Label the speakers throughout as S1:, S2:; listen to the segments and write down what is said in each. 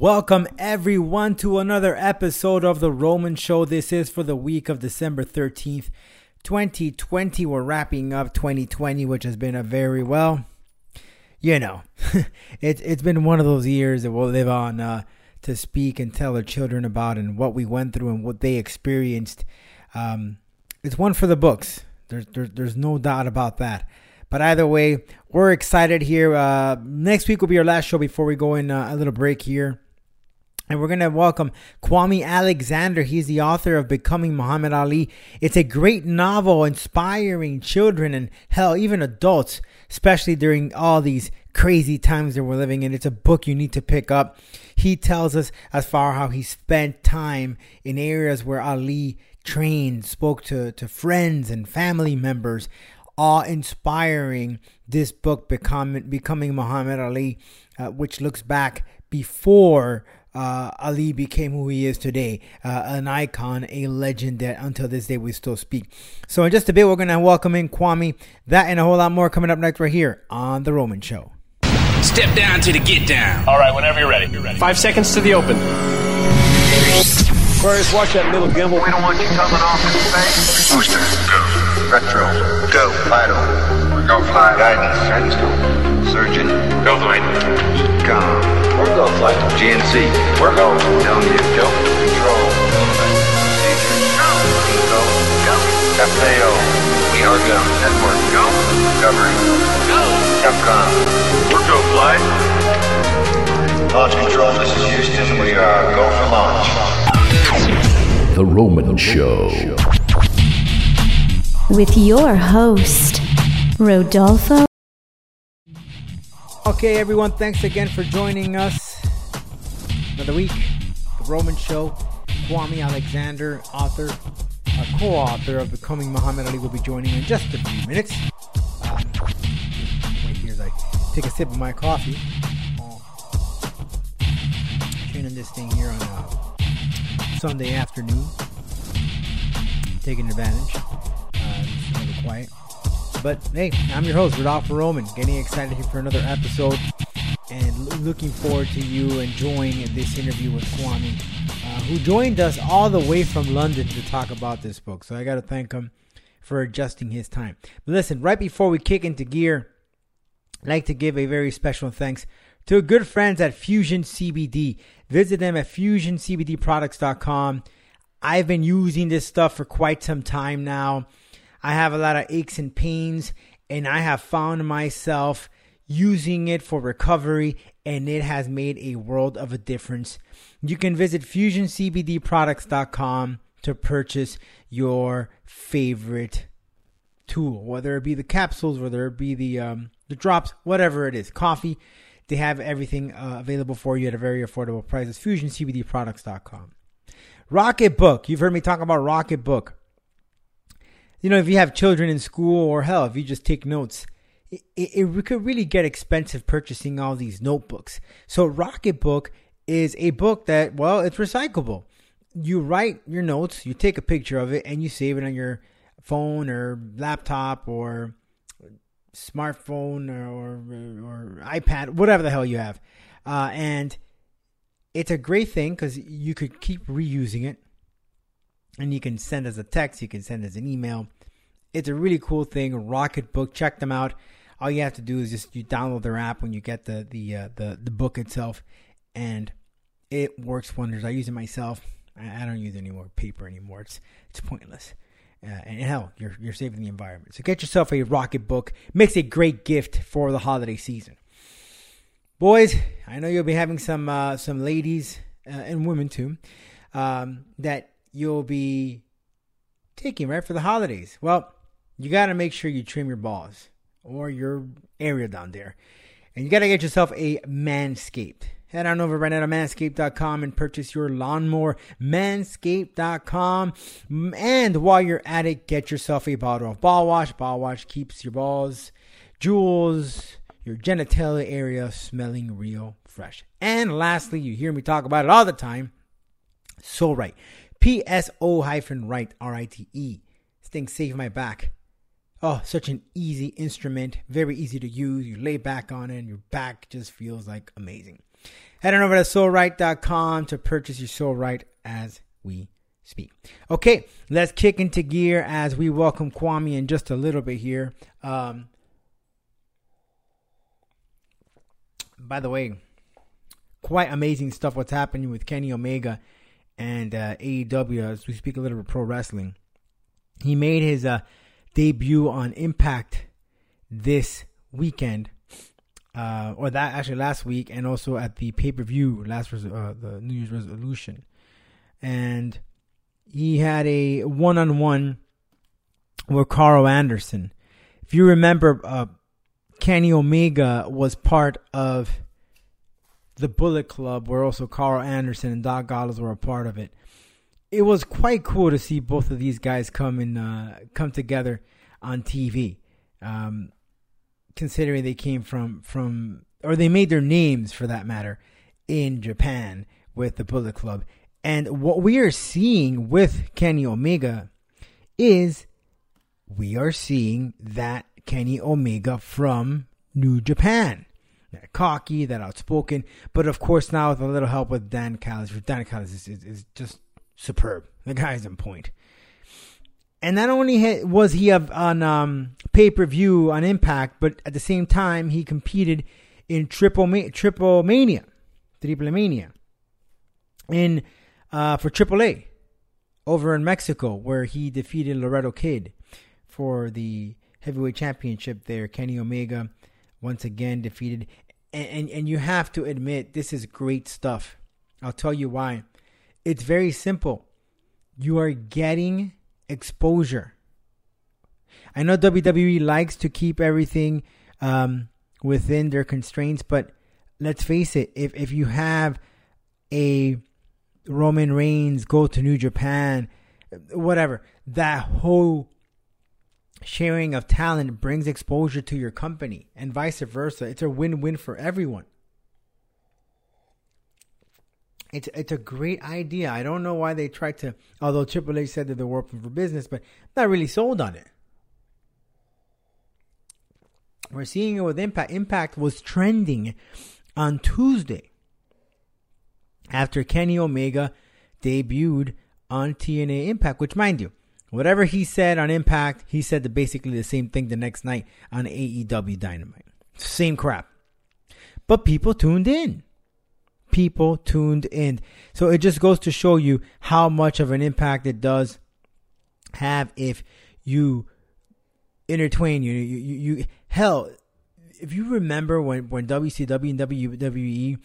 S1: Welcome everyone to another episode of The Roman Show. This is for the week of December 13th, 2020. We're wrapping up 2020, which has been a very well, you know, it's it's been one of those years that we'll live on uh, to speak and tell our children about and what we went through and what they experienced. Um, it's one for the books. There's, there's there's no doubt about that. But either way, we're excited here. Uh, next week will be our last show before we go in uh, a little break here. And we're going to welcome Kwame Alexander. He's the author of Becoming Muhammad Ali. It's a great novel inspiring children and hell, even adults, especially during all these crazy times that we're living in. It's a book you need to pick up. He tells us as far how he spent time in areas where Ali trained, spoke to, to friends and family members, awe inspiring this book, Becoming, Becoming Muhammad Ali, uh, which looks back before uh, Ali became who he is today, uh, an icon, a legend that until this day we still speak. So, in just a bit, we're going to welcome in Kwame. That and a whole lot more coming up next right here on The Roman Show.
S2: Step down to the get down.
S3: All right, whenever you're ready. You're ready.
S4: Five seconds to the open.
S3: Aquarius, watch that little gimbal.
S5: We don't want you coming off in space.
S6: Booster, go. Retro,
S5: Go.
S6: Vital,
S5: Go fly.
S6: Guidance, Guidance, go. Surgeon,
S5: Go flight.
S6: EECOM,
S5: We're go flight.
S6: GNC,
S5: We're go.
S6: telling you,
S5: Go.
S6: Control, Procedure, INCO,
S5: Go.
S6: FAO,
S5: We are go.
S6: Network,
S5: Go.
S6: Discovery,
S5: Go.
S6: Capcom,
S5: We're go flight.
S6: Launch Control, this is Houston, we are go for launch.
S7: The Roman Show.
S8: with your host, Rodolfo
S1: Okay, everyone, thanks again for joining us. Another week, The Roman Show. Kwame Alexander, author, uh, co author of Becoming Muhammad Ali, will be joining in just a few minutes. Um, wait here as I take a sip of my coffee. Training this thing here on a Sunday afternoon. Taking advantage. Uh, a little quiet. But hey, I'm your host, Rodolfo Roman, getting excited here for another episode and looking forward to you enjoying this interview with Kwame, uh, who joined us all the way from London to talk about this book. So I got to thank him for adjusting his time. But listen, right before we kick into gear, I'd like to give a very special thanks to good friends at Fusion CBD. Visit them at fusioncbdproducts.com. I've been using this stuff for quite some time now. I have a lot of aches and pains, and I have found myself using it for recovery, and it has made a world of a difference. You can visit fusioncbdproducts.com to purchase your favorite tool, whether it be the capsules, whether it be the um, the drops, whatever it is, coffee. They have everything uh, available for you at a very affordable price. It's fusioncbdproducts.com. Rocketbook. You've heard me talk about Rocketbook. You know, if you have children in school or hell, if you just take notes, it, it, it could really get expensive purchasing all these notebooks. So Rocketbook is a book that, well, it's recyclable. You write your notes, you take a picture of it, and you save it on your phone or laptop or smartphone or, or, or iPad, whatever the hell you have. Uh, and it's a great thing because you could keep reusing it and you can send as a text, you can send as an email. It's a really cool thing. Rocketbook, check them out. All you have to do is just you download their app when you get the the uh, the the book itself, and it works wonders. I use it myself. I, I don't use any more paper anymore. It's it's pointless. Uh, and hell, you're you're saving the environment. So get yourself a Rocketbook. Makes a great gift for the holiday season. Boys, I know you'll be having some uh, some ladies uh, and women too um, that you'll be taking right for the holidays. Well, you got to make sure you trim your balls or your area down there, and you got to get yourself a Manscaped. Head on over right now to manscaped.com and purchase your lawnmower. Manscaped.com. And while you're at it, get yourself a bottle of ball wash. Ball wash keeps your balls, jewels, your genitalia area smelling real fresh. And lastly, you hear me talk about it all the time. So right. PSO hyphen right, R I T E. This thing saved my back. Oh, such an easy instrument, very easy to use. You lay back on it and your back just feels like amazing. Head on over to soulright.com to purchase your Soul Right as we speak. Okay, let's kick into gear as we welcome Kwame in just a little bit here. Um, by the way, quite amazing stuff what's happening with Kenny Omega and uh, AEW as we speak a little bit of pro wrestling. He made his uh, debut on Impact this weekend, uh, or that actually last week, and also at the pay per view last res- uh, the New Year's resolution, and he had a one on one with Karl Anderson. If you remember, uh, Kenny Omega was part of the Bullet Club, where also Karl Anderson and Doc Gallows were a part of it. It was quite cool to see both of these guys come in, uh, come together on TV. Um, considering they came from from or they made their names for that matter in Japan with the Bullet Club. And what we are seeing with Kenny Omega is we are seeing that Kenny Omega from New Japan. That cocky, that outspoken, but of course now with a little help with Don Callis. Don Callis is, is, is just superb. The guy's on point. And not only was he on um, pay per view on Impact, but at the same time he competed in Triple Ma- Triple Mania, Triple Mania, in uh, for AAA over in Mexico, where he defeated Laredo Kid for the heavyweight championship. There, Kenny Omega once again defeated, and, and and you have to admit this is great stuff. I'll tell you why. It's very simple. You are getting exposure. I know WWE likes to keep everything um, within their constraints, but let's face it, if, if you have a Roman Reigns go to New Japan, whatever, that whole sharing of talent brings exposure to your company and vice versa. It's a win win for everyone. It's it's a great idea. I don't know why they tried to. Although Triple H said that they're open for business, but not really sold on it. We're seeing it with Impact. Impact was trending on Tuesday after Kenny Omega debuted on TNA Impact. Which, mind you, whatever he said on Impact, he said the, basically the same thing the next night on AEW Dynamite. Same crap. But people tuned in people tuned in. So it just goes to show you how much of an impact it does have if you intertwine you you, you, you hell if you remember when when WCW and WWE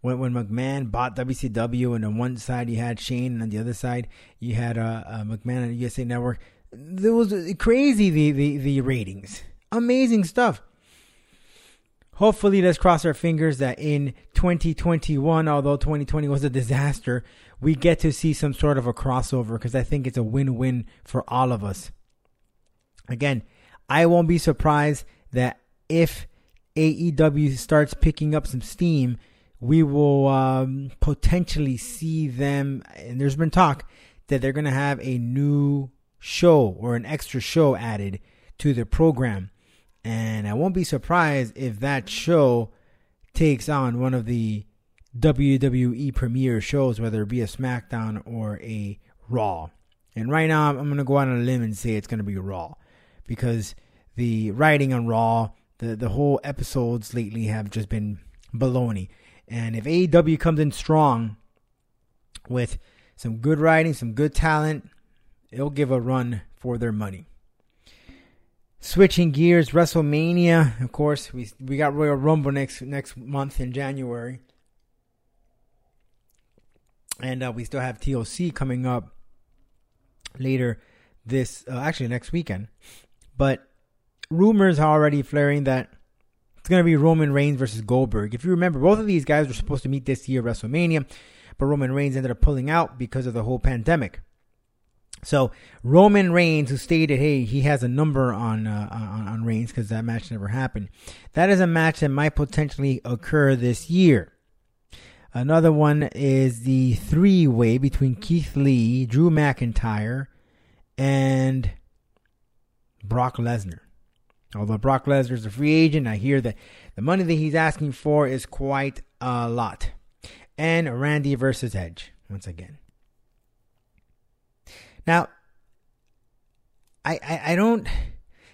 S1: when when McMahon bought WCW and on one side you had Shane and on the other side you had uh, uh McMahon and USA Network there was crazy the, the the ratings amazing stuff hopefully let's cross our fingers that in 2021 although 2020 was a disaster we get to see some sort of a crossover because i think it's a win-win for all of us. Again i won't be surprised that if aew starts picking up some steam we will um, potentially see them and there's been talk that they're going to have a new show or an extra show added to the program. And I won't be surprised if that show takes on one of the WWE premiere shows, whether it be a SmackDown or a Raw. And right now, I'm going to go out on a limb and say it's going to be Raw because the writing on Raw, the, the whole episodes lately have just been baloney. And if AEW comes in strong with some good writing, some good talent, it'll give a run for their money. Switching gears, WrestleMania. Of course, we we got Royal Rumble next next month in January, and uh, we still have TLC coming up later this uh, actually next weekend. But rumors are already flaring that it's going to be Roman Reigns versus Goldberg. If you remember, both of these guys were supposed to meet this year WrestleMania, but Roman Reigns ended up pulling out because of the whole pandemic. So Roman Reigns, who stated, "Hey, he has a number on uh, on, on Reigns because that match never happened." That is a match that might potentially occur this year. Another one is the three way between Keith Lee, Drew McIntyre, and Brock Lesnar. Although Brock Lesnar is a free agent, I hear that the money that he's asking for is quite a lot. And Randy versus Edge, once again. Now, I, I, I don't.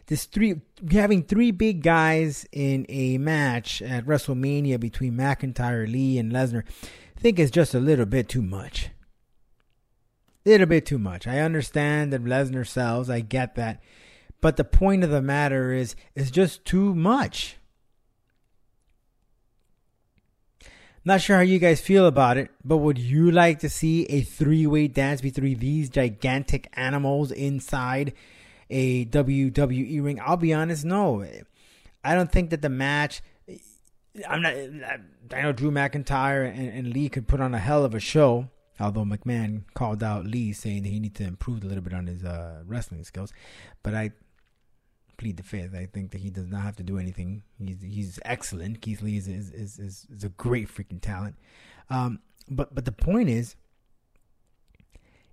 S1: This three having three big guys in a match at WrestleMania between McIntyre, Lee, and Lesnar, I think is just a little bit too much. A Little bit too much. I understand that Lesnar sells. I get that. But the point of the matter is, it's just too much. Not sure how you guys feel about it, but would you like to see a three way dance between these gigantic animals inside a WWE ring? I'll be honest, no. I don't think that the match. I'm not. I know Drew McIntyre and, and Lee could put on a hell of a show. Although McMahon called out Lee saying that he needs to improve a little bit on his uh, wrestling skills, but I plead the fifth. I think that he does not have to do anything. He's he's excellent. Keith Lee is is is, is, is a great freaking talent. Um, but but the point is,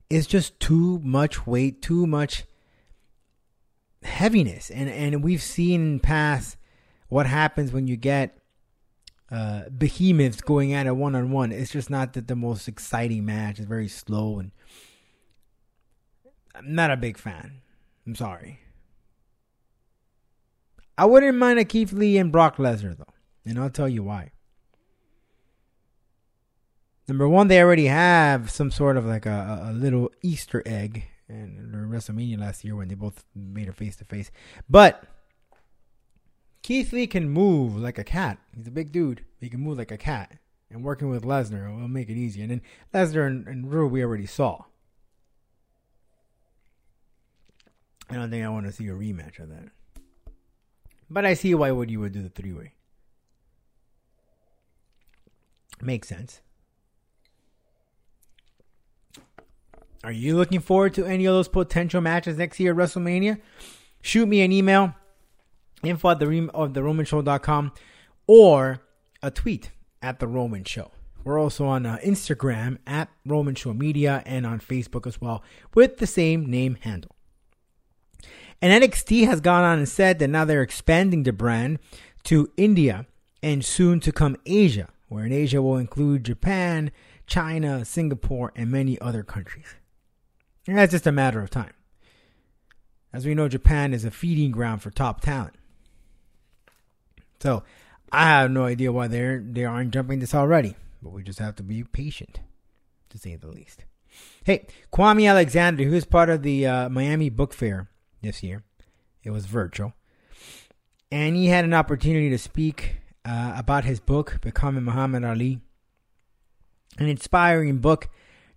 S1: it's just too much weight, too much heaviness, and and we've seen in past what happens when you get uh, behemoths going at it one on one. It's just not the, the most exciting match. It's very slow, and I'm not a big fan. I'm sorry. I wouldn't mind a Keith Lee and Brock Lesnar though, and I'll tell you why. Number one, they already have some sort of like a, a little Easter egg in WrestleMania last year when they both made a face to face. But Keith Lee can move like a cat. He's a big dude. He can move like a cat. And working with Lesnar will make it easy. And then Lesnar and, and Drew we already saw. I don't think I want to see a rematch of that. But I see why would you would do the three way. Makes sense. Are you looking forward to any of those potential matches next year at WrestleMania? Shoot me an email, info at the of the Roman Show.com, or a tweet at the Roman Show. We're also on uh, Instagram at Roman Show Media and on Facebook as well with the same name handle. And NXT has gone on and said that now they're expanding the brand to India and soon to come Asia, where in Asia will include Japan, China, Singapore, and many other countries. And that's just a matter of time. As we know, Japan is a feeding ground for top talent. So I have no idea why they're they aren't jumping this already, but we just have to be patient, to say the least. Hey, Kwame Alexander, who is part of the uh, Miami Book Fair, this year. It was virtual. And he had an opportunity to speak uh, about his book, Becoming Muhammad Ali. An inspiring book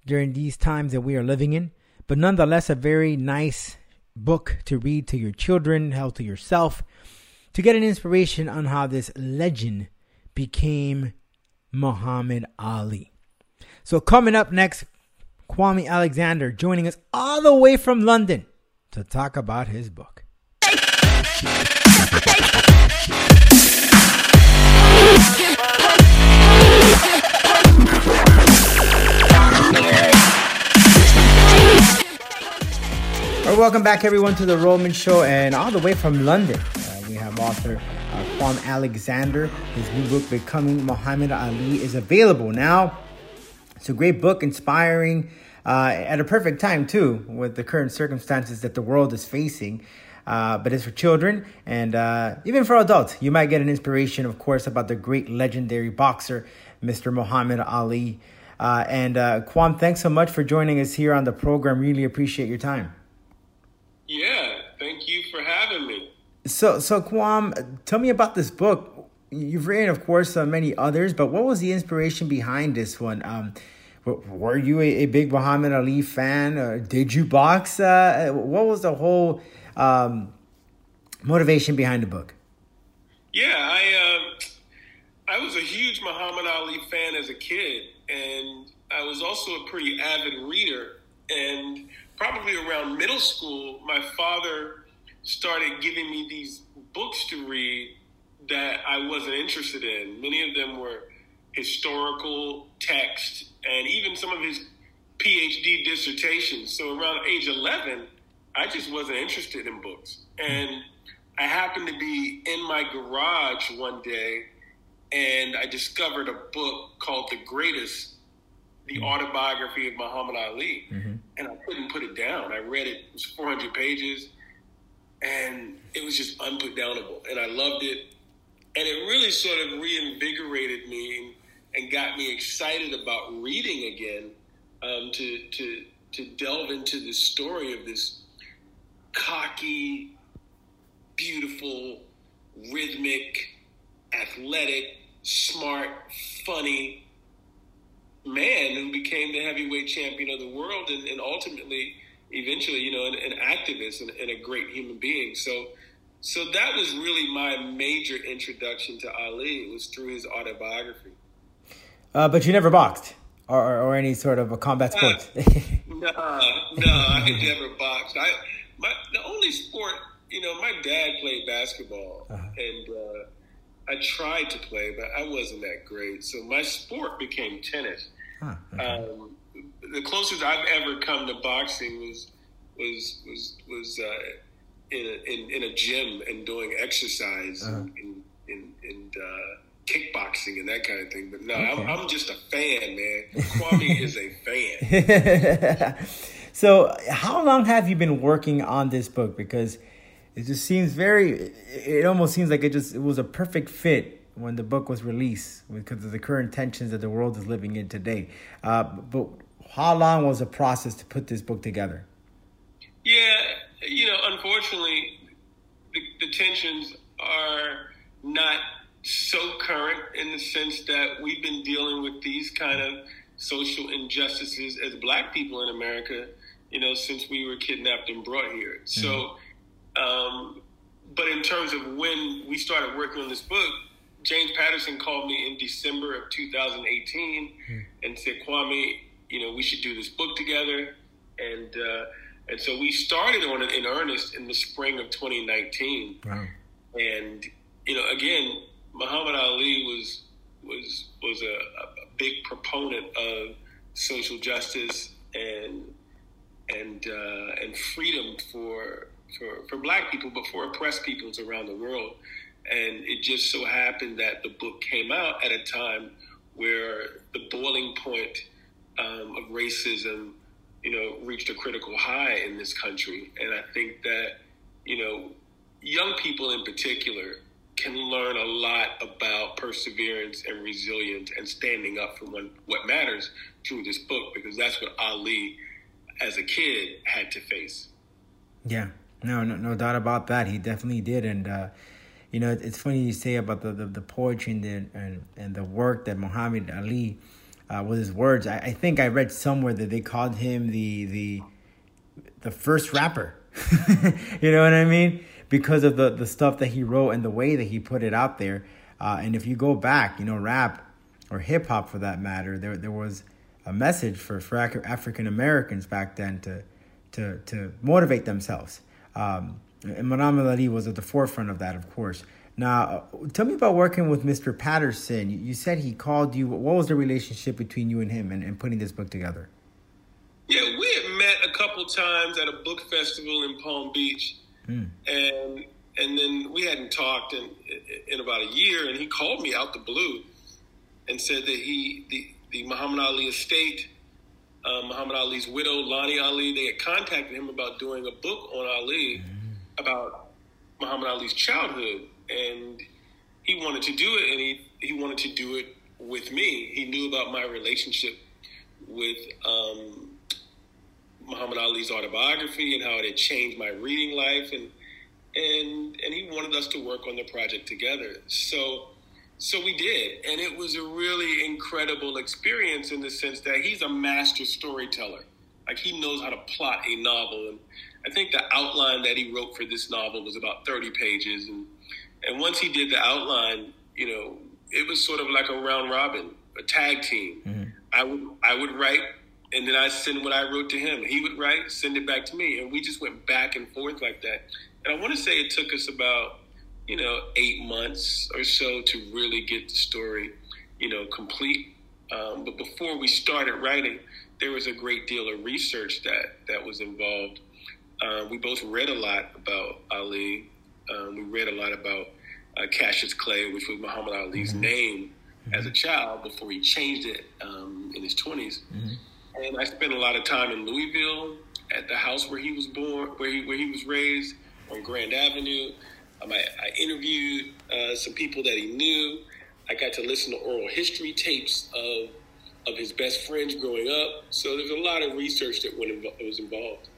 S1: during these times that we are living in, but nonetheless, a very nice book to read to your children, help to yourself, to get an inspiration on how this legend became Muhammad Ali. So, coming up next, Kwame Alexander joining us all the way from London to talk about his book. Well, welcome back, everyone, to the Roman Show, and all the way from London, uh, we have author uh, Alexander. His new book, Becoming Muhammad Ali, is available now. It's a great book, inspiring uh, at a perfect time too, with the current circumstances that the world is facing. Uh, but it's for children and uh, even for adults. You might get an inspiration, of course, about the great legendary boxer, Mr. Muhammad Ali. Uh, and uh, Kwame, thanks so much for joining us here on the program. Really appreciate your time.
S4: Yeah, thank you for having me.
S1: So, so Kwame, tell me about this book. You've written, of course, uh, many others, but what was the inspiration behind this one? Um, were you a, a big Muhammad Ali fan? Or did you box? Uh, what was the whole um, motivation behind the book?
S4: Yeah, I uh, I was a huge Muhammad Ali fan as a kid, and I was also a pretty avid reader. And probably around middle school, my father started giving me these books to read that I wasn't interested in. Many of them were historical text and even some of his PhD dissertations. So around age 11, I just wasn't interested in books. And I happened to be in my garage one day and I discovered a book called The Greatest, the mm-hmm. autobiography of Muhammad Ali. Mm-hmm. And I couldn't put it down. I read it, it was 400 pages, and it was just unputdownable. And I loved it. And it really sort of reinvigorated me and got me excited about reading again um, to, to, to delve into the story of this cocky, beautiful, rhythmic, athletic, smart, funny man who became the heavyweight champion of the world and, and ultimately, eventually, you know, an, an activist and, and, a great human being. So, so that was really my major introduction to Ali. It was through his autobiography.
S1: Uh, but you never boxed or, or, any sort of a combat sport.
S4: no, no, I never boxed. I my the only sport, you know, my dad played basketball, uh-huh. and uh, I tried to play, but I wasn't that great. So my sport became tennis. Huh, okay. um, the closest I've ever come to boxing was was was was uh, in, a, in, in a gym and doing exercise uh-huh. and and, and uh, kickboxing and that kind of thing. But no, okay. I'm, I'm, just a fan, man. Kwame is a fan.
S1: so, how long have you been working on this book? Because it just seems very. It almost seems like it just it was a perfect fit when the book was released because of the current tensions that the world is living in today. Uh, but how long was the process to put this book together?
S4: Yeah, you know, unfortunately, the, the tensions are not so current in the sense that we've been dealing with these kind of social injustices as black people in America, you know, since we were kidnapped and brought here. Mm-hmm. So, um, but in terms of when we started working on this book, James Patterson called me in December of 2018 mm-hmm. and said, Kwame, you know, we should do this book together. And, uh, and so we started on it in earnest in the spring of 2019. Wow. And, you know, again, Muhammad Ali was was was a, a big proponent of social justice and and uh, and freedom for for for black people, but for oppressed peoples around the world. And it just so happened that the book came out at a time where the boiling point um, of racism, you know, reached a critical high in this country. And I think that, you know, young people in particular can learn a lot about perseverance and resilience and standing up for what, matters through this book because that's what Ali, as a kid, had to face.
S1: Yeah, no, no, no doubt about that. He definitely did, and uh, you know, it's funny you say about the the, the poetry and the and, and the work that Muhammad Ali uh, with his words. I, I think I read somewhere that they called him the the the first rapper. you know what I mean? Because of the, the stuff that he wrote and the way that he put it out there. Uh, and if you go back, you know, rap or hip hop for that matter, there there was a message for, for African Americans back then to to to motivate themselves. Um, and Muhammad Ali was at the forefront of that, of course. Now, uh, tell me about working with Mr. Patterson. You, you said he called you. What was the relationship between you and him and, and putting this book together?
S4: Yeah, we had met a couple times at a book festival in Palm Beach Mm. And and then we hadn't talked in in about a year, and he called me out the blue and said that he the the Muhammad Ali estate, uh, Muhammad Ali's widow Lonnie Ali, they had contacted him about doing a book on Ali mm. about Muhammad Ali's childhood, and he wanted to do it, and he he wanted to do it with me. He knew about my relationship with um, Muhammad Ali's autobiography and how it had changed my reading life, and and and he wanted us to work on the project together. So so we did, and it was a really incredible experience in the sense that he's a master storyteller. Like he knows how to plot a novel, and I think the outline that he wrote for this novel was about thirty pages, and and once he did the outline, you know, it was sort of like a round robin, a tag team. Mm-hmm. I would I would write and then I send what I wrote to him. He would write, send it back to me, and we just went back and forth like that. And I want to say it took us about you know eight months or so to really get the story you know complete. Um, but before we started writing, there was a great deal of research that that was involved. Uh, we both read a lot about Ali. Um, we read a lot about uh, Cassius Clay, which was Muhammad Ali's name as a child before he changed it um, in his 20s. And I spent a lot of time in Louisville at the house where he was born, where he where he was raised on Grand Avenue. Um, I, I interviewed uh, some people that he knew. I got to listen to oral history tapes of of his best friends growing up. So there's a lot of research that went was involved.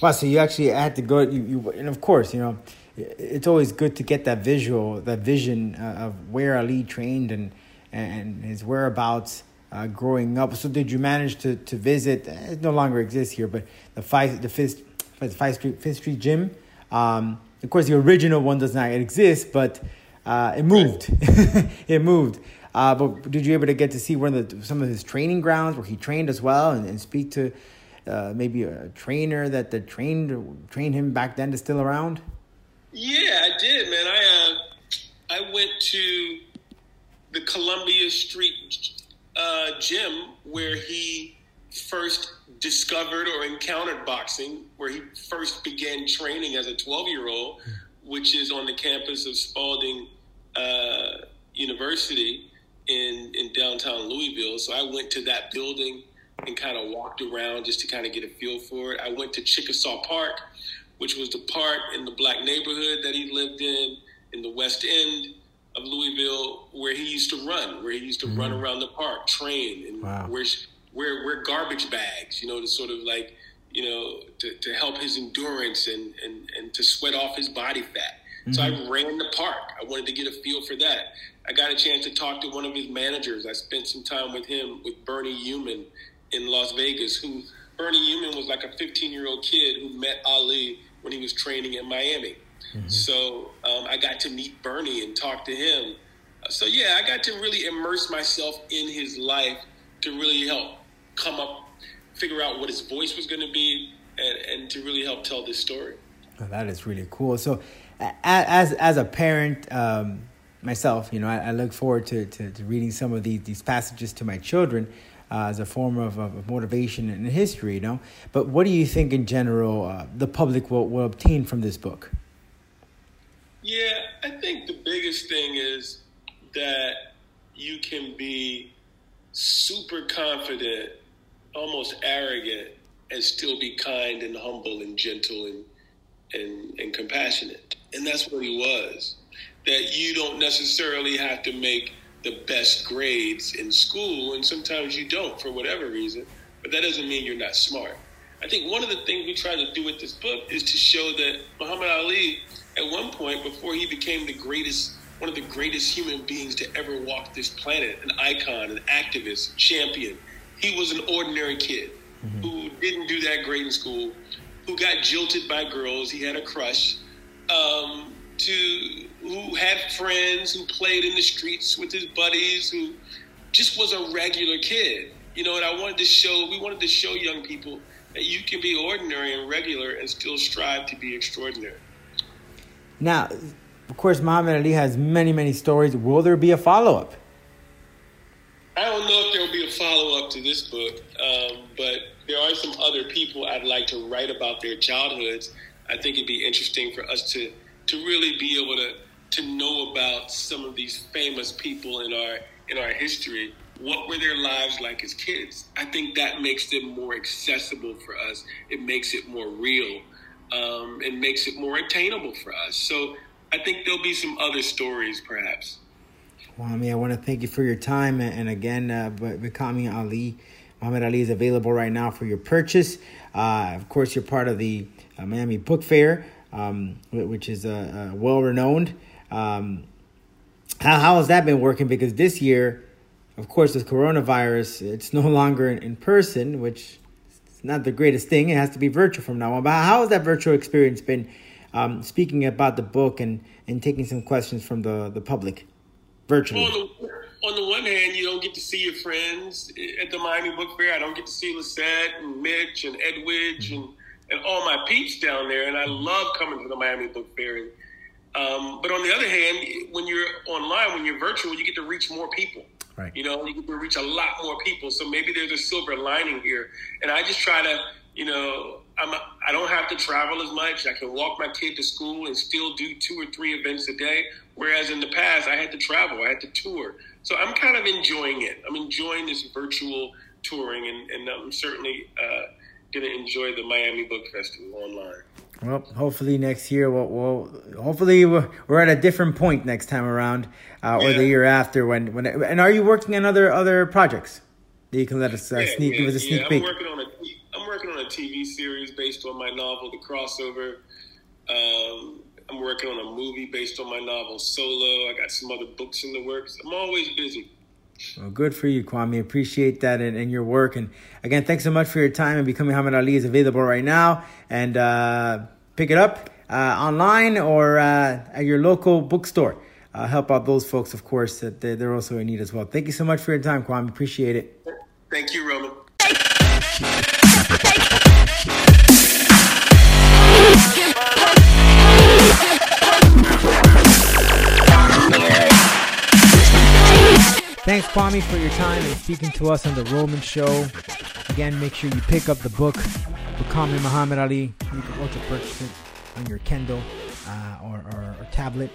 S1: Wow, so you actually had to go. You, you and of course, you know, it's always good to get that visual, that vision uh, of where Ali trained and and his whereabouts uh, growing up. So, did you manage to to visit? It no longer exists here, but the five the fifth the Five Street Fifth Street Gym. Um, of course, the original one does not exist, but uh, it moved. it moved. Uh, but did you able to get to see one of the some of his training grounds where he trained as well, and, and speak to uh, maybe a trainer that that trained trained him back then is still around?
S4: Yeah, I did, man. I uh, I went to the Columbia Street uh, gym where he first discovered or encountered boxing, where he first began training as a 12 year old, which is on the campus of Spalding uh, University in, in downtown Louisville. So I went to that building and kind of walked around just to kind of get a feel for it. I went to Chickasaw Park, which was the park in the black neighborhood that he lived in, in the West End of Louisville, where he used to run, where he used to run mm-hmm. around the park, train, and
S1: Wow.
S4: where where where garbage bags, you know, to sort of like, you know, to, to help his endurance and, and and to sweat off his body fat. So I mm-hmm. ran the park. I wanted to get a feel for that. I got a chance to talk to one of his managers. I spent some time with him, with Bernie Yuman in Las Vegas, who Bernie Yuman was like a 15 year old kid who met Ali when he was training in Miami. So um, I got to meet Bernie and talk to him. So yeah, I got to really immerse myself in his life to really help come up, figure out what his voice was going to be, and, and to really help tell this story.
S1: Oh, that is really cool. So, as as a parent um, myself, you know, I, I look forward to, to, to reading some of these these passages to my children uh, as a form of, of motivation and history. You know, but what do you think in general uh, the public will, will obtain from this book?
S4: Yeah, I think the biggest thing is that you can be super confident, almost arrogant, and still be kind and humble and gentle and and, and compassionate. And that's what he was. That you don't necessarily have to make the best grades in school, and sometimes you don't for whatever reason, but that doesn't mean you're not smart. I think one of the things we try to do with this book is to show that Muhammad Ali, at one point, before he became the greatest, one of the greatest human beings to ever walk this planet, an icon, an activist, champion, he was an ordinary kid who didn't do that great in school, who got jilted by girls. He had a crush. Um, to who had friends who played in the streets with his buddies, who just was a regular kid. You know, and I wanted to show, we wanted to show young people that you can be ordinary and regular and still strive to be extraordinary.
S1: Now, of course, Muhammad Ali has many many stories. Will there be a follow up?
S4: I don't know if there will be a follow up to this book, um, but there are some other people I'd like to write about their childhoods. I think it'd be interesting for us to to really be able to to know about some of these famous people in our in our history. What were their lives like as kids? I think that makes them more accessible for us. It makes it more real. Um, it makes it more attainable for us. So I think there'll be some other stories, perhaps.
S1: Well, I mean, I want to thank you for your time, and, and again, uh, Becoming Ali, Muhammad Ali is available right now for your purchase. Uh, of course, you're part of the uh, Miami Book Fair, um, which is uh, uh, well renowned. Um, how how has that been working? Because this year, of course, with coronavirus, it's no longer in, in person, which not the greatest thing. It has to be virtual from now on. But how has that virtual experience been? Um, speaking about the book and, and taking some questions from the, the public virtually.
S4: on the, on the one hand, you don't get to see your friends at the Miami Book Fair. I don't get to see Lisette and Mitch and Edwidge and, and all my peeps down there. And I love coming to the Miami Book Fair. Um, but on the other hand, when you're online, when you're virtual, you get to reach more people.
S1: Right.
S4: You know, you to reach a lot more people. So maybe there's a silver lining here. And I just try to, you know, I'm a, I don't have to travel as much. I can walk my kid to school and still do two or three events a day. Whereas in the past, I had to travel, I had to tour. So I'm kind of enjoying it. I'm enjoying this virtual touring, and, and I'm certainly uh, going to enjoy the Miami Book Festival online.
S1: Well, hopefully next year, we'll, we'll hopefully we're, we're at a different point next time around, uh, or
S4: Yeah.
S1: the year after. When when and are you working on other other projects that you can let us uh,
S4: Yeah,
S1: sneak
S4: yeah,
S1: give us a sneak
S4: yeah.
S1: peek?
S4: I'm working on a I'm working on a TV series based on my novel, The Crossover. Um, I'm working on a movie based on my novel, Solo. I got some other books in the works. I'm always busy.
S1: Well, good for you, Kwame. Appreciate that and, and your work. And again, thanks so much for your time. And Becoming Muhammad Ali is available right now. And uh, pick it up uh, online or uh, at your local bookstore. Uh, help out those folks, of course, that they're they're also in need as well. Thank you so much for your time, Kwame. Appreciate it.
S4: Thank you, Roman.
S1: Thanks, Kwame, for your time and speaking to us on the Roman Show. Again, make sure you pick up the book, Becoming Muhammad Ali. You can also purchase it on your Kindle uh, or, or, or tablet,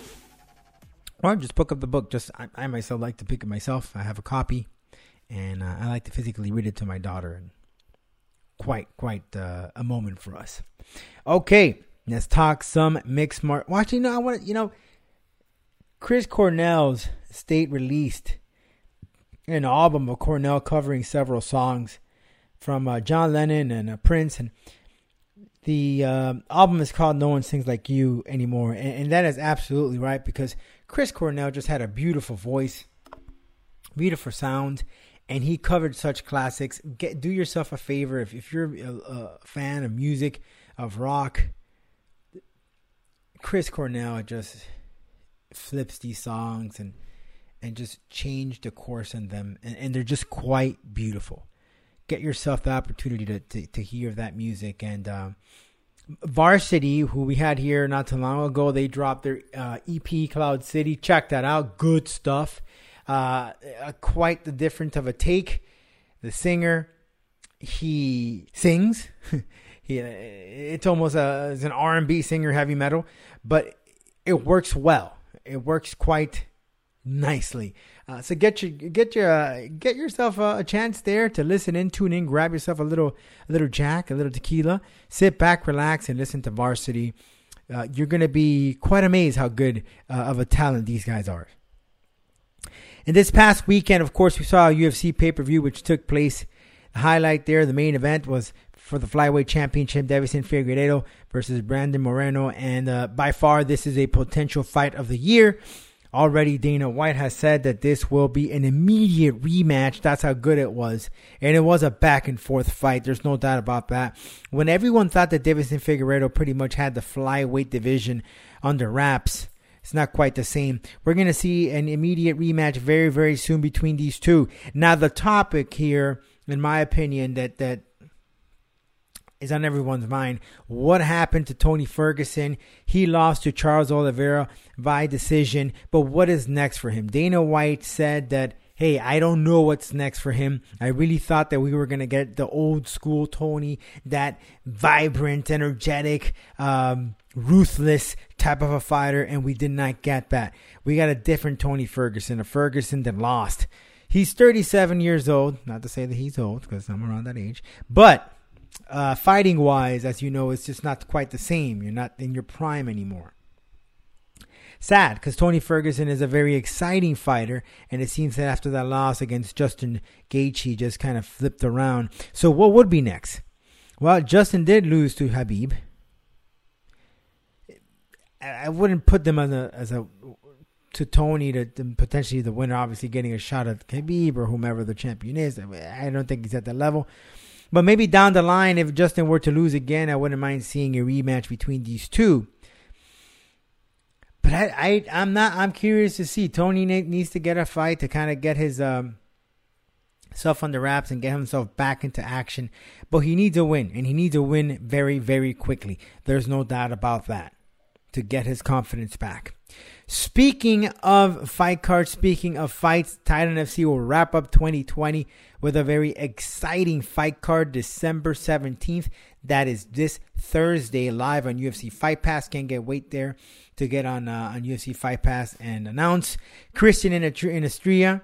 S1: or just pick up the book. Just I, I myself like to pick it myself. I have a copy, and uh, I like to physically read it to my daughter. And quite, quite uh, a moment for us. Okay, let's talk some mixed. Watch, you know, I want you know, Chris Cornell's state released an album of Cornell covering several songs from uh, John Lennon and uh, Prince, and the uh, album is called "No One Sings Like You Anymore," and, and that is absolutely right because Chris Cornell just had a beautiful voice, beautiful sound, and he covered such classics. Get do yourself a favor if if you're a, a fan of music, of rock. Chris Cornell just flips these songs and and just change the course in them and, and they're just quite beautiful get yourself the opportunity to, to, to hear that music and um, varsity who we had here not too long ago they dropped their uh, ep cloud city. Check that out. Good stuff. Uh, uh, quite the different of a take. The singer he sings. He, it's almost a, it's an r&b singer heavy metal but it works well. It works quite nicely. Uh, so get your get your uh, get yourself a, a chance there to listen in, tune in, grab yourself a little a little Jack, a little tequila, sit back, relax, and listen to Varsity. Uh, you're gonna be quite amazed how good uh, of a talent these guys are. And this past weekend, of course, we saw a UFC pay per view which took place. The highlight there, the main event was for the flyweight championship, Deiveson Figueiredo versus Brandon Moreno, and uh, by far this is a potential fight of the year. Already, Dana White has said that this will be an immediate rematch. That's how good it was. And it was a back and forth fight. There's no doubt about that. When everyone thought that Deiveson Figueiredo pretty much had the flyweight division under wraps, it's not quite the same. We're going to see an immediate rematch very, very soon between these two. Now, the topic here, in my opinion, that, that is on everyone's mind. What happened to Tony Ferguson? He lost to Charles Oliveira by decision, but what is next for him? Dana White said that, hey, I don't know what's next for him. I really thought that we were going to get the old school Tony, that vibrant, energetic, um, ruthless type of a fighter, and we did not get that. We got a different Tony Ferguson, a Ferguson that lost. He's 37 years old. Not to say that he's old, because I'm around that age, but uh, fighting wise, as you know, it's just not quite the same. You're not in your prime anymore. Sad because Tony Ferguson is a very exciting fighter, and it seems that after that loss against Justin Gaethje, just kind of flipped around. So, what would be next? Well, Justin did lose to Khabib. I wouldn't put them as a as a to Tony to, to potentially the winner, obviously getting a shot at Khabib or whomever the champion is. I don't think he's at that level. But maybe down the line, if Justin were to lose again, I wouldn't mind seeing a rematch between these two. But I, I I'm not. I'm curious to see. Tony needs to get a fight to kind of get his um, self under wraps and get himself back into action. But he needs a win, and he needs a win very, very quickly. There's no doubt about that. to get his confidence back. Speaking of fight cards, speaking of fights, Titan FC will wrap up 2020 with a very exciting fight card December 17th. That is this Thursday live on UFC Fight Pass. Can't get wait there to get on uh, on UFC Fight Pass and announce. Christian in Estrella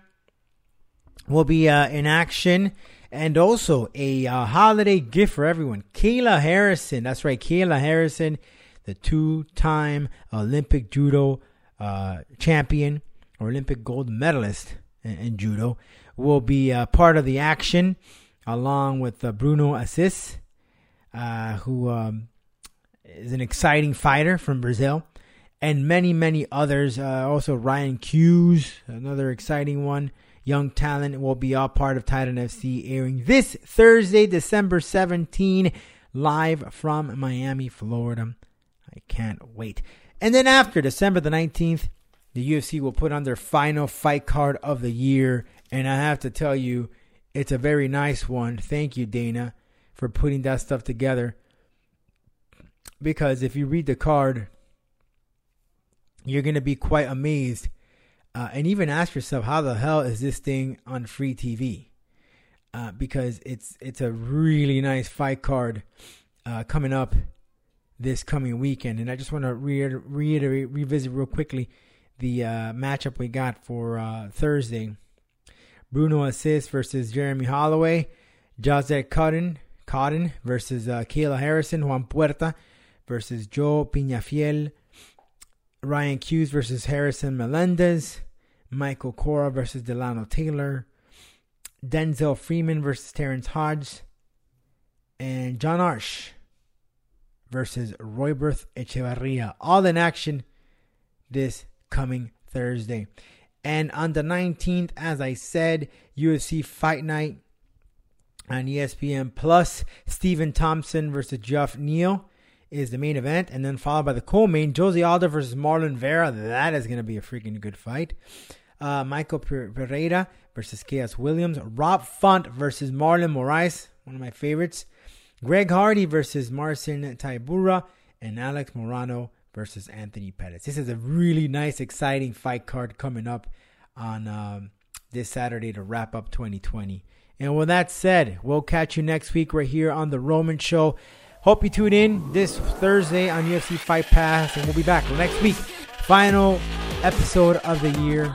S1: will be uh, in action. And also a uh, holiday gift for everyone. Kayla Harrison. That's right. Kayla Harrison, the two time Olympic judo uh, champion or Olympic gold medalist in, in judo, will be uh, part of the action along with uh, Bruno Assis, uh, who um, is an exciting fighter from Brazil, and many, many others. Uh, also, Ryan Hughes, another exciting one. Young talent will be all part of Titan FC airing this Thursday, December 17, live from Miami, Florida. I can't wait. And then after December the 19th, the UFC will put on their final fight card of the year. And I have to tell you, it's a very nice one. Thank you, Dana, for putting that stuff together. Because if you read the card, you're going to be quite amazed uh, and even ask yourself, how the hell is this thing on free TV? Uh, because it's it's a really nice fight card uh, coming up this coming weekend. And I just want to reiter- reiterate, revisit real quickly the uh, matchup we got for uh, Thursday. Bruno Assis versus Jeremy Holloway. Josette Cotton, Cotton versus uh, Kayla Harrison. Juan Puerta versus Joe Penafiel. Ryan Hughes versus Harrison Melendez. Michael Cora versus Delano Taylor. Denzel Freeman versus Terrence Hodge. And John Arsh versus Royberth Echevarria. All in action this coming Thursday. And on the 19th, as I said, UFC Fight Night on ESPN Plus. Stephen Thompson versus Geoff Neal is the main event, and then followed by the co-main José Aldo versus Marlon Vera. That is going to be a freaking good fight. Uh, Michael Pereira versus Khaos Williams. Rob Font versus Marlon Moraes, one of my favorites. Greg Hardy versus Marcin Tybura, and Alex Morono versus Anthony Pettis. This is a really nice, exciting fight card coming up on um, this Saturday to wrap up 2020. And with that said, we'll catch you next week right here on The Roman Show. Hope you tune in this Thursday on UFC Fight Pass, and we'll be back next week. Final episode of the year.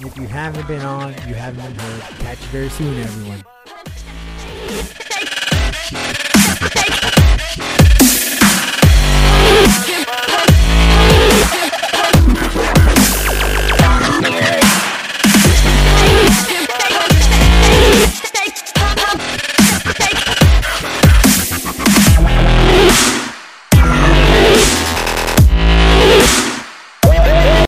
S1: If you haven't been on, you haven't been heard. Catch you very soon, everyone.